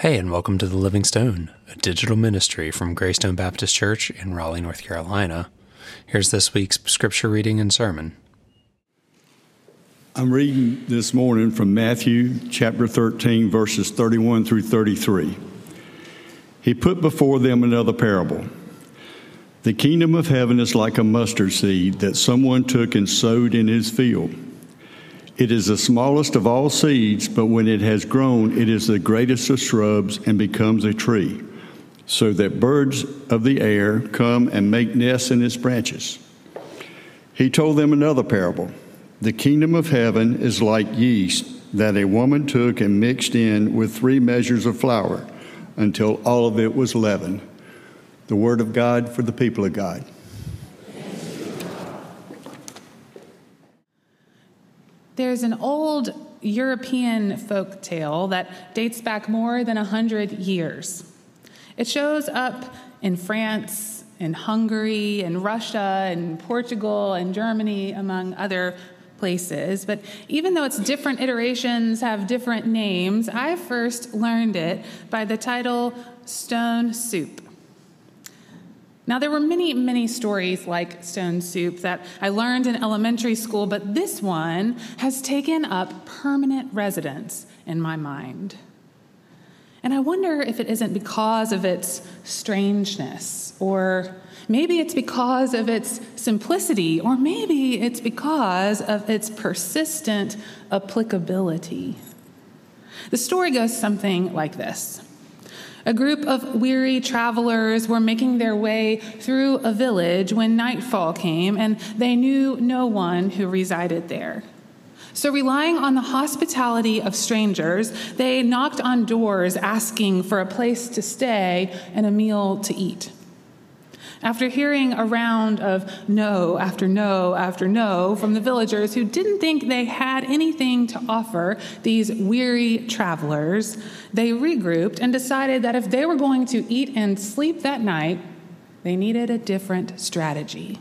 Hey, and welcome to The Living Stone, a digital ministry from Greystone Baptist Church in Raleigh, North Carolina. Here's this week's scripture reading and sermon. I'm reading this morning from Matthew chapter 13, verses 31 through 33. He put before them another parable. The kingdom of heaven is like a mustard seed that someone took and sowed in his field. It is the smallest of all seeds, but when it has grown, it is the greatest of shrubs and becomes a tree, so that birds of the air come and make nests in its branches. He told them another parable. The kingdom of heaven is like yeast that a woman took and mixed in with three measures of flour until all of it was leavened. The word of God for the people of God. There's an old European folk tale that dates back more than a hundred years. It shows up in France, in Hungary, in Russia, in Portugal, and Germany, among other places. But even though its different iterations have different names, I first learned it by the title Stone Soup. Now, there were many, many stories like Stone Soup that I learned in elementary school, but this one has taken up permanent residence in my mind. And I wonder if it isn't because of its strangeness, or maybe it's because of its simplicity, or maybe it's because of its persistent applicability. The story goes something like this. A group of weary travelers were making their way through a village when nightfall came, and they knew no one who resided there. So, relying on the hospitality of strangers, they knocked on doors asking for a place to stay and a meal to eat. After hearing a round of no after no after no from the villagers who didn't think they had anything to offer these weary travelers, they regrouped and decided that if they were going to eat and sleep that night, they needed a different strategy.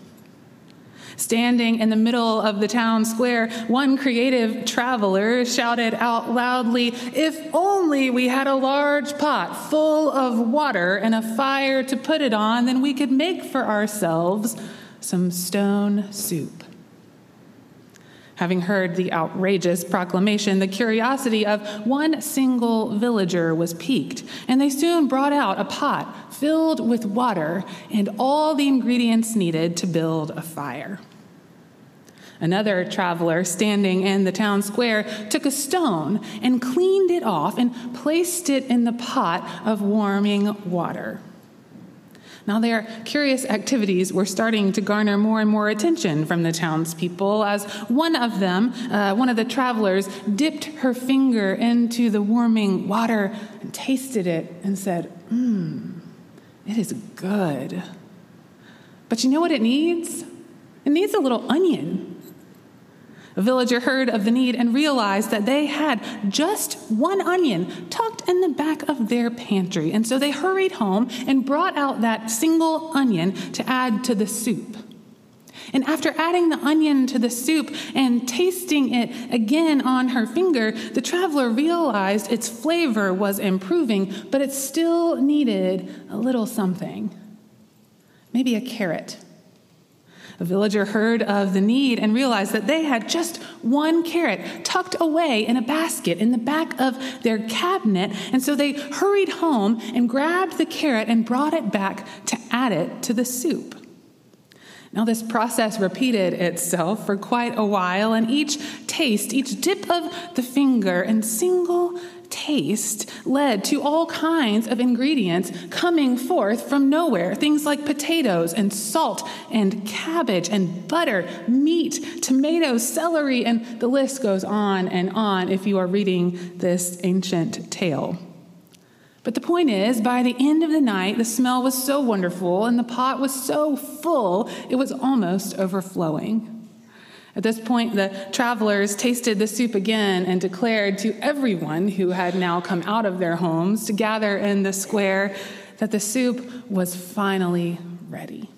Standing in the middle of the town square, one creative traveler shouted out loudly, If only we had a large pot full of water and a fire to put it on, then we could make for ourselves some stone soup. Having heard the outrageous proclamation, the curiosity of one single villager was piqued, and they soon brought out a pot filled with water and all the ingredients needed to build a fire. Another traveler standing in the town square took a stone and cleaned it off and placed it in the pot of warming water. Now, their curious activities were starting to garner more and more attention from the townspeople as one of them, uh, one of the travelers, dipped her finger into the warming water and tasted it and said, Mmm, it is good. But you know what it needs? It needs a little onion. A villager heard of the need and realized that they had just one onion tucked in the back of their pantry. And so they hurried home and brought out that single onion to add to the soup. And after adding the onion to the soup and tasting it again on her finger, the traveler realized its flavor was improving, but it still needed a little something. Maybe a carrot a villager heard of the need and realized that they had just one carrot tucked away in a basket in the back of their cabinet. And so they hurried home and grabbed the carrot and brought it back to add it to the soup. Now, this process repeated itself for quite a while, and each taste, each dip of the finger, and single taste led to all kinds of ingredients coming forth from nowhere. Things like potatoes and salt and cabbage and butter, meat, tomatoes, celery, and the list goes on and on if you are reading this ancient tale. But the point is, by the end of the night, the smell was so wonderful and the pot was so full, it was almost overflowing. At this point, the travelers tasted the soup again and declared to everyone who had now come out of their homes to gather in the square that the soup was finally ready.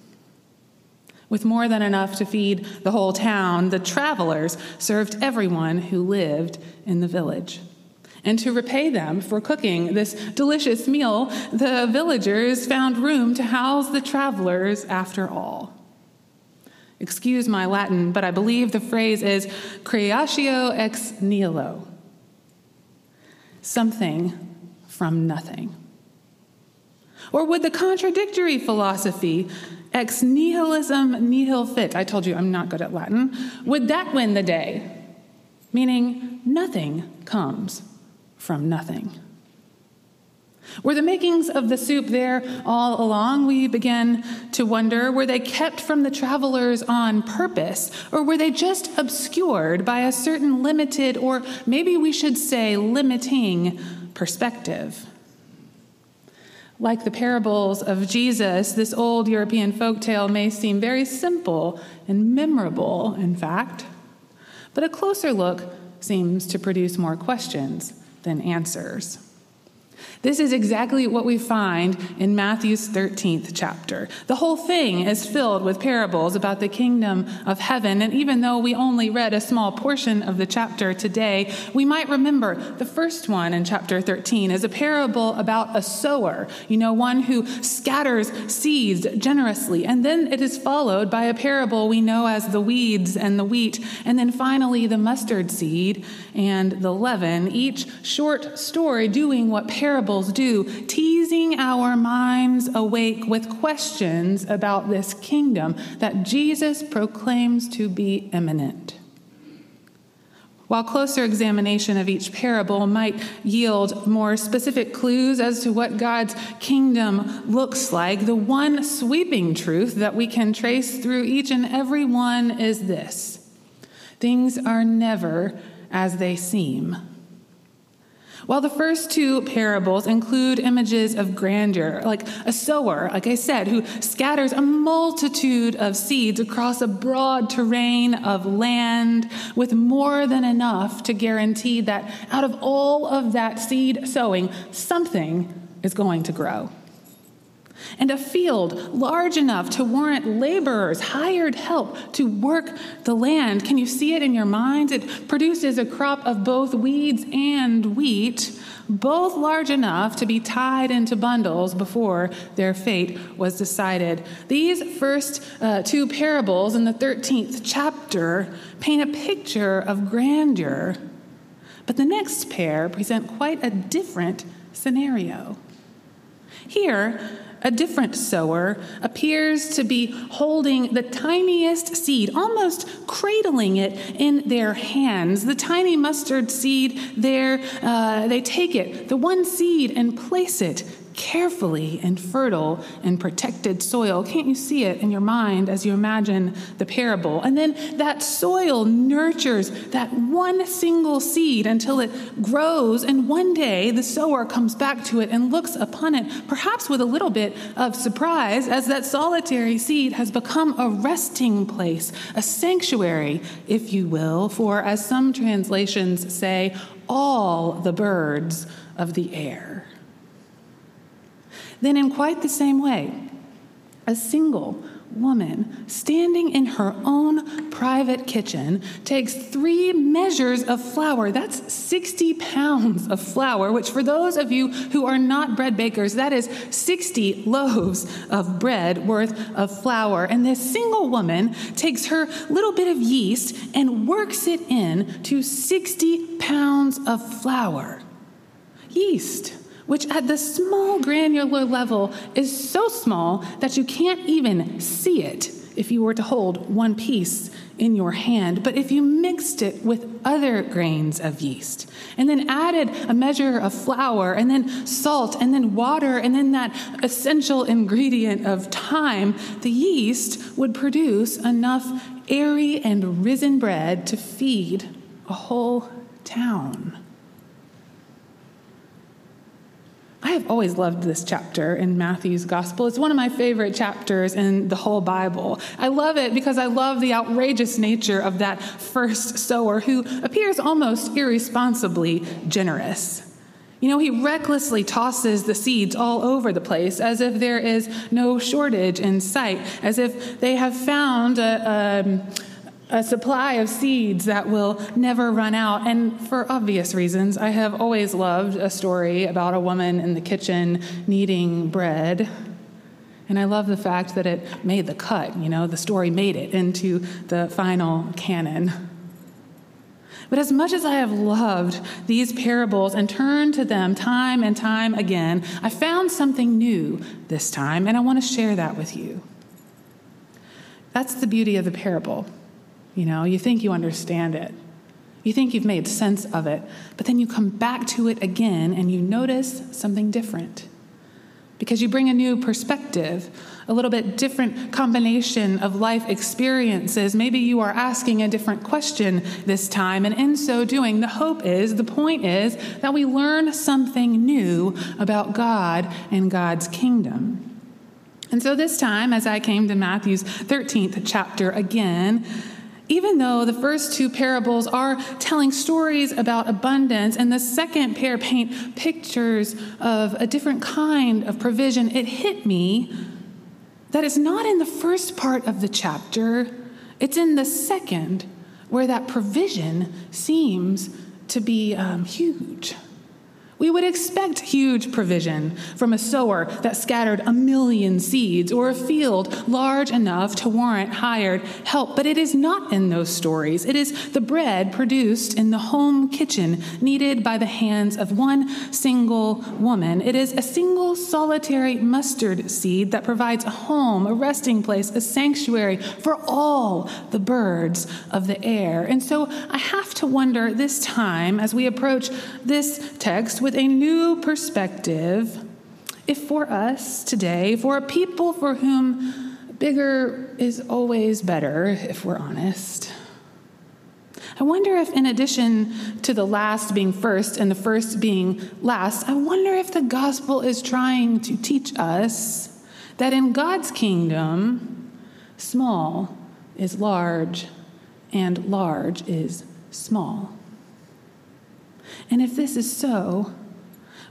With more than enough to feed the whole town, the travelers served everyone who lived in the village. And to repay them for cooking this delicious meal, the villagers found room to house the travelers after all. Excuse my Latin, but I believe the phrase is creatio ex nihilo something from nothing. Or would the contradictory philosophy, ex nihilism nihil fit, I told you I'm not good at Latin, would that win the day? Meaning, nothing comes from nothing. Were the makings of the soup there all along? We begin to wonder were they kept from the travelers on purpose, or were they just obscured by a certain limited, or maybe we should say limiting, perspective? Like the parables of Jesus, this old European folk tale may seem very simple and memorable, in fact, but a closer look seems to produce more questions than answers. This is exactly what we find in Matthew's 13th chapter. The whole thing is filled with parables about the kingdom of heaven, and even though we only read a small portion of the chapter today, we might remember the first one in chapter 13 is a parable about a sower, you know, one who scatters seeds generously. And then it is followed by a parable we know as the weeds and the wheat, and then finally the mustard seed and the leaven, each short story doing what parables do, teasing our minds awake with questions about this kingdom that Jesus proclaims to be imminent. While closer examination of each parable might yield more specific clues as to what God's kingdom looks like, the one sweeping truth that we can trace through each and every one is this things are never as they seem. While the first two parables include images of grandeur, like a sower, like I said, who scatters a multitude of seeds across a broad terrain of land with more than enough to guarantee that out of all of that seed sowing, something is going to grow and a field large enough to warrant laborers, hired help to work the land. Can you see it in your minds? It produces a crop of both weeds and wheat, both large enough to be tied into bundles before their fate was decided. These first uh, two parables in the 13th chapter paint a picture of grandeur, but the next pair present quite a different scenario. Here, a different sower appears to be holding the tiniest seed, almost cradling it in their hands. The tiny mustard seed, there, uh, they take it, the one seed, and place it carefully in fertile and protected soil. Can't you see it in your mind as you imagine the parable? And then that soil nurtures that one single seed until it grows, and one day the sower comes back to it and looks upon it, perhaps with a little bit of surprise, as that solitary seed has become a resting place, a sanctuary, if you will, for, as some translations say, all the birds of the air. Then, in quite the same way, a single woman standing in her own private kitchen takes three measures of flour. That's 60 pounds of flour, which, for those of you who are not bread bakers, that is 60 loaves of bread worth of flour. And this single woman takes her little bit of yeast and works it in to 60 pounds of flour. Yeast which at the small granular level is so small that you can't even see it if you were to hold one piece in your hand. But if you mixed it with other grains of yeast and then added a measure of flour and then salt and then water and then that essential ingredient of time, the yeast would produce enough airy and risen bread to feed a whole town. I have always loved this chapter in Matthew's gospel. It's one of my favorite chapters in the whole Bible. I love it because I love the outrageous nature of that first sower who appears almost irresponsibly generous. You know, he recklessly tosses the seeds all over the place as if there is no shortage in sight, as if they have found a, a a supply of seeds that will never run out. And for obvious reasons, I have always loved a story about a woman in the kitchen kneading bread. And I love the fact that it made the cut, you know, the story made it into the final canon. But as much as I have loved these parables and turned to them time and time again, I found something new this time, and I want to share that with you. That's the beauty of the parable. You know, you think you understand it, you think you've made sense of it, but then you come back to it again and you notice something different because you bring a new perspective, a little bit different combination of life experiences. Maybe you are asking a different question this time, and in so doing, the hope is, the point is, that we learn something new about God and God's kingdom. And so this time, as I came to Matthew's 13th chapter again, even though the first two parables are telling stories about abundance and the second pair paint pictures of a different kind of provision, it hit me that it's not in the first part of the chapter, it's in the second where that provision seems to be um, huge. We would expect huge provision from a sower that scattered a million seeds or a field large enough to warrant hired help. But it is not in those stories. It is the bread produced in the home kitchen, kneaded by the hands of one single woman. It is a single solitary mustard seed that provides a home, a resting place, a sanctuary for all the birds of the air. And so I have to wonder this time as we approach this text with a new perspective if for us today, for a people for whom bigger is always better, if we're honest, I wonder if, in addition to the last being first and the first being last, I wonder if the gospel is trying to teach us that in God's kingdom, small is large and large is small. And if this is so,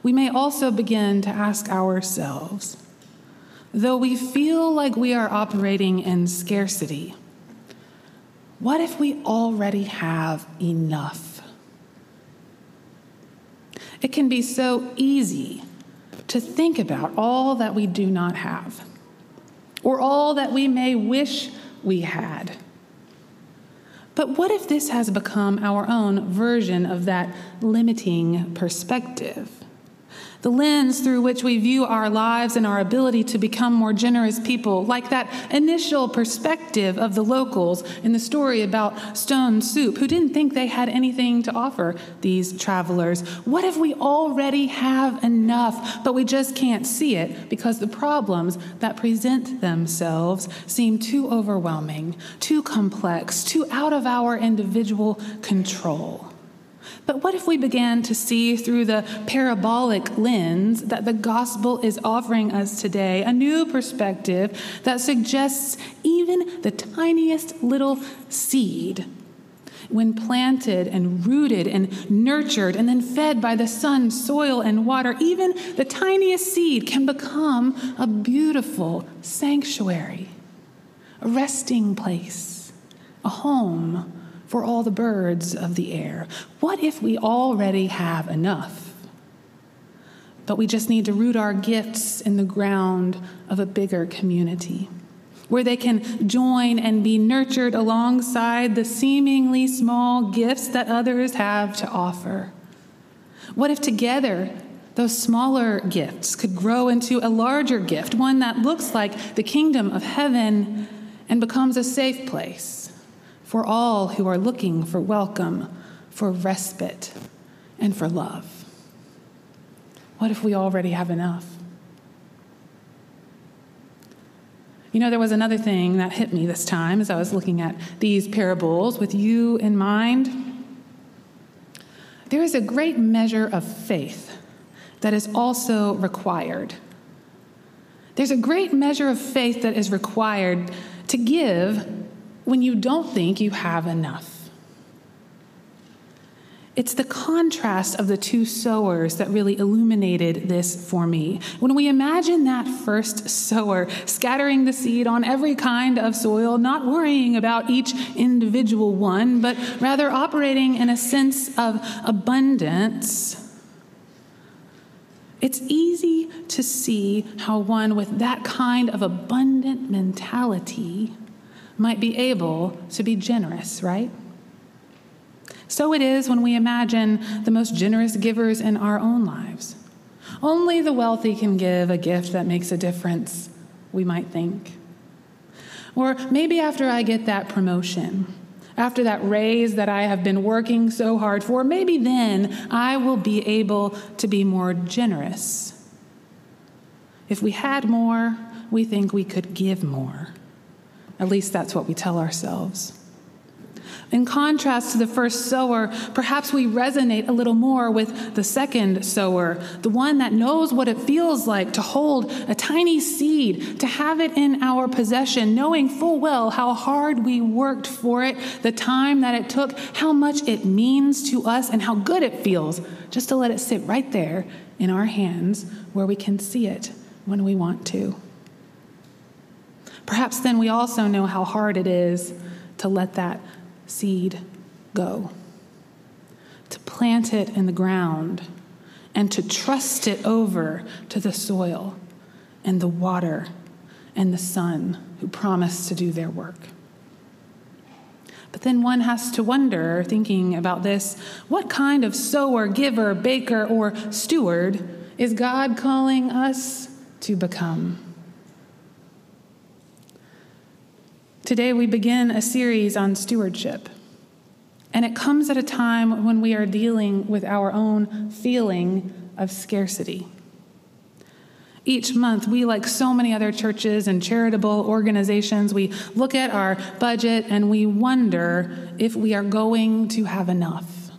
we may also begin to ask ourselves though we feel like we are operating in scarcity, what if we already have enough? It can be so easy to think about all that we do not have, or all that we may wish we had. But what if this has become our own version of that limiting perspective? The lens through which we view our lives and our ability to become more generous people, like that initial perspective of the locals in the story about Stone Soup, who didn't think they had anything to offer these travelers. What if we already have enough, but we just can't see it because the problems that present themselves seem too overwhelming, too complex, too out of our individual control? But what if we began to see through the parabolic lens that the gospel is offering us today a new perspective that suggests even the tiniest little seed, when planted and rooted and nurtured and then fed by the sun, soil, and water, even the tiniest seed can become a beautiful sanctuary, a resting place, a home for all the birds of the air? What if we already have enough? But we just need to root our gifts in the ground of a bigger community where they can join and be nurtured alongside the seemingly small gifts that others have to offer. What if together those smaller gifts could grow into a larger gift, one that looks like the kingdom of heaven and becomes a safe place? For all who are looking for welcome, for respite, and for love. What if we already have enough? You know, there was another thing that hit me this time as I was looking at these parables with you in mind. There is a great measure of faith that is also required. There's a great measure of faith that is required to give when you don't think you have enough. It's the contrast of the two sowers that really illuminated this for me. When we imagine that first sower scattering the seed on every kind of soil, not worrying about each individual one, but rather operating in a sense of abundance, it's easy to see how one with that kind of abundant mentality might be able to be generous, right? So it is when we imagine the most generous givers in our own lives. Only the wealthy can give a gift that makes a difference, we might think. Or maybe after I get that promotion, after that raise that I have been working so hard for, maybe then I will be able to be more generous. If we had more, we think we could give more. At least that's what we tell ourselves. In contrast to the first sower, perhaps we resonate a little more with the second sower, the one that knows what it feels like to hold a tiny seed, to have it in our possession, knowing full well how hard we worked for it, the time that it took, how much it means to us, and how good it feels just to let it sit right there in our hands where we can see it when we want to. Perhaps then we also know how hard it is to let that seed go, to plant it in the ground, and to trust it over to the soil and the water and the sun who promise to do their work. But then one has to wonder, thinking about this, what kind of sower, giver, baker, or steward is God calling us to become? Today, we begin a series on stewardship. And it comes at a time when we are dealing with our own feeling of scarcity. Each month, we, like so many other churches and charitable organizations, we look at our budget and we wonder if we are going to have enough.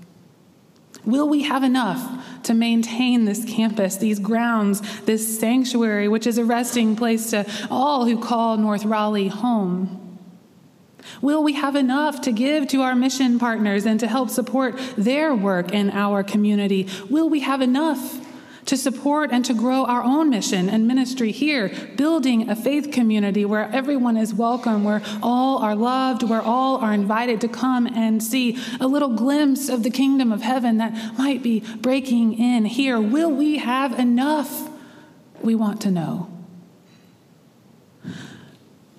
Will we have enough to maintain this campus, these grounds, this sanctuary, which is a resting place to all who call North Raleigh home? Will we have enough to give to our mission partners and to help support their work in our community? Will we have enough to support and to grow our own mission and ministry here, building a faith community where everyone is welcome, where all are loved, where all are invited to come and see a little glimpse of the kingdom of heaven that might be breaking in here? Will we have enough? We want to know.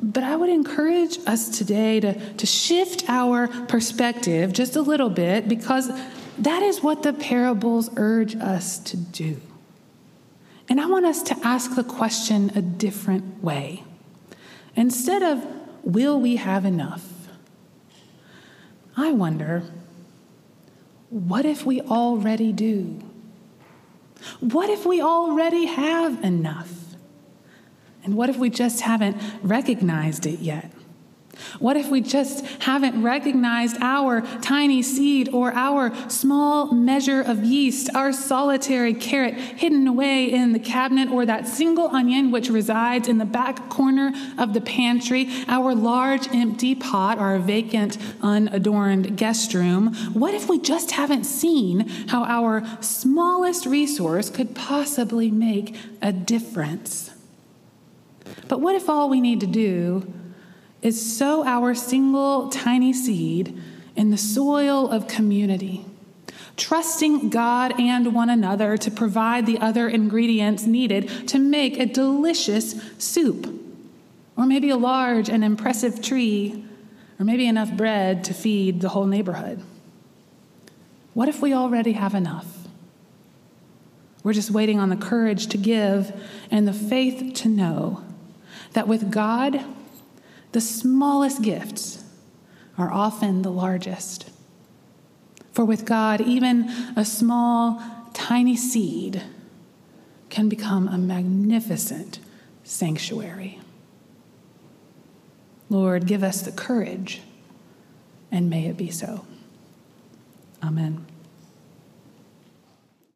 But I would encourage us today to, to shift our perspective just a little bit because that is what the parables urge us to do. And I want us to ask the question a different way. Instead of, will we have enough? I wonder, what if we already do? What if we already have enough? And what if we just haven't recognized it yet? What if we just haven't recognized our tiny seed or our small measure of yeast, our solitary carrot hidden away in the cabinet, or that single onion which resides in the back corner of the pantry, our large empty pot, our vacant, unadorned guest room? What if we just haven't seen how our smallest resource could possibly make a difference? But what if all we need to do is sow our single tiny seed in the soil of community, trusting God and one another to provide the other ingredients needed to make a delicious soup, or maybe a large and impressive tree, or maybe enough bread to feed the whole neighborhood? What if we already have enough? We're just waiting on the courage to give and the faith to know that with God, the smallest gifts are often the largest. For with God, even a small, tiny seed can become a magnificent sanctuary. Lord, give us the courage, and may it be so. Amen.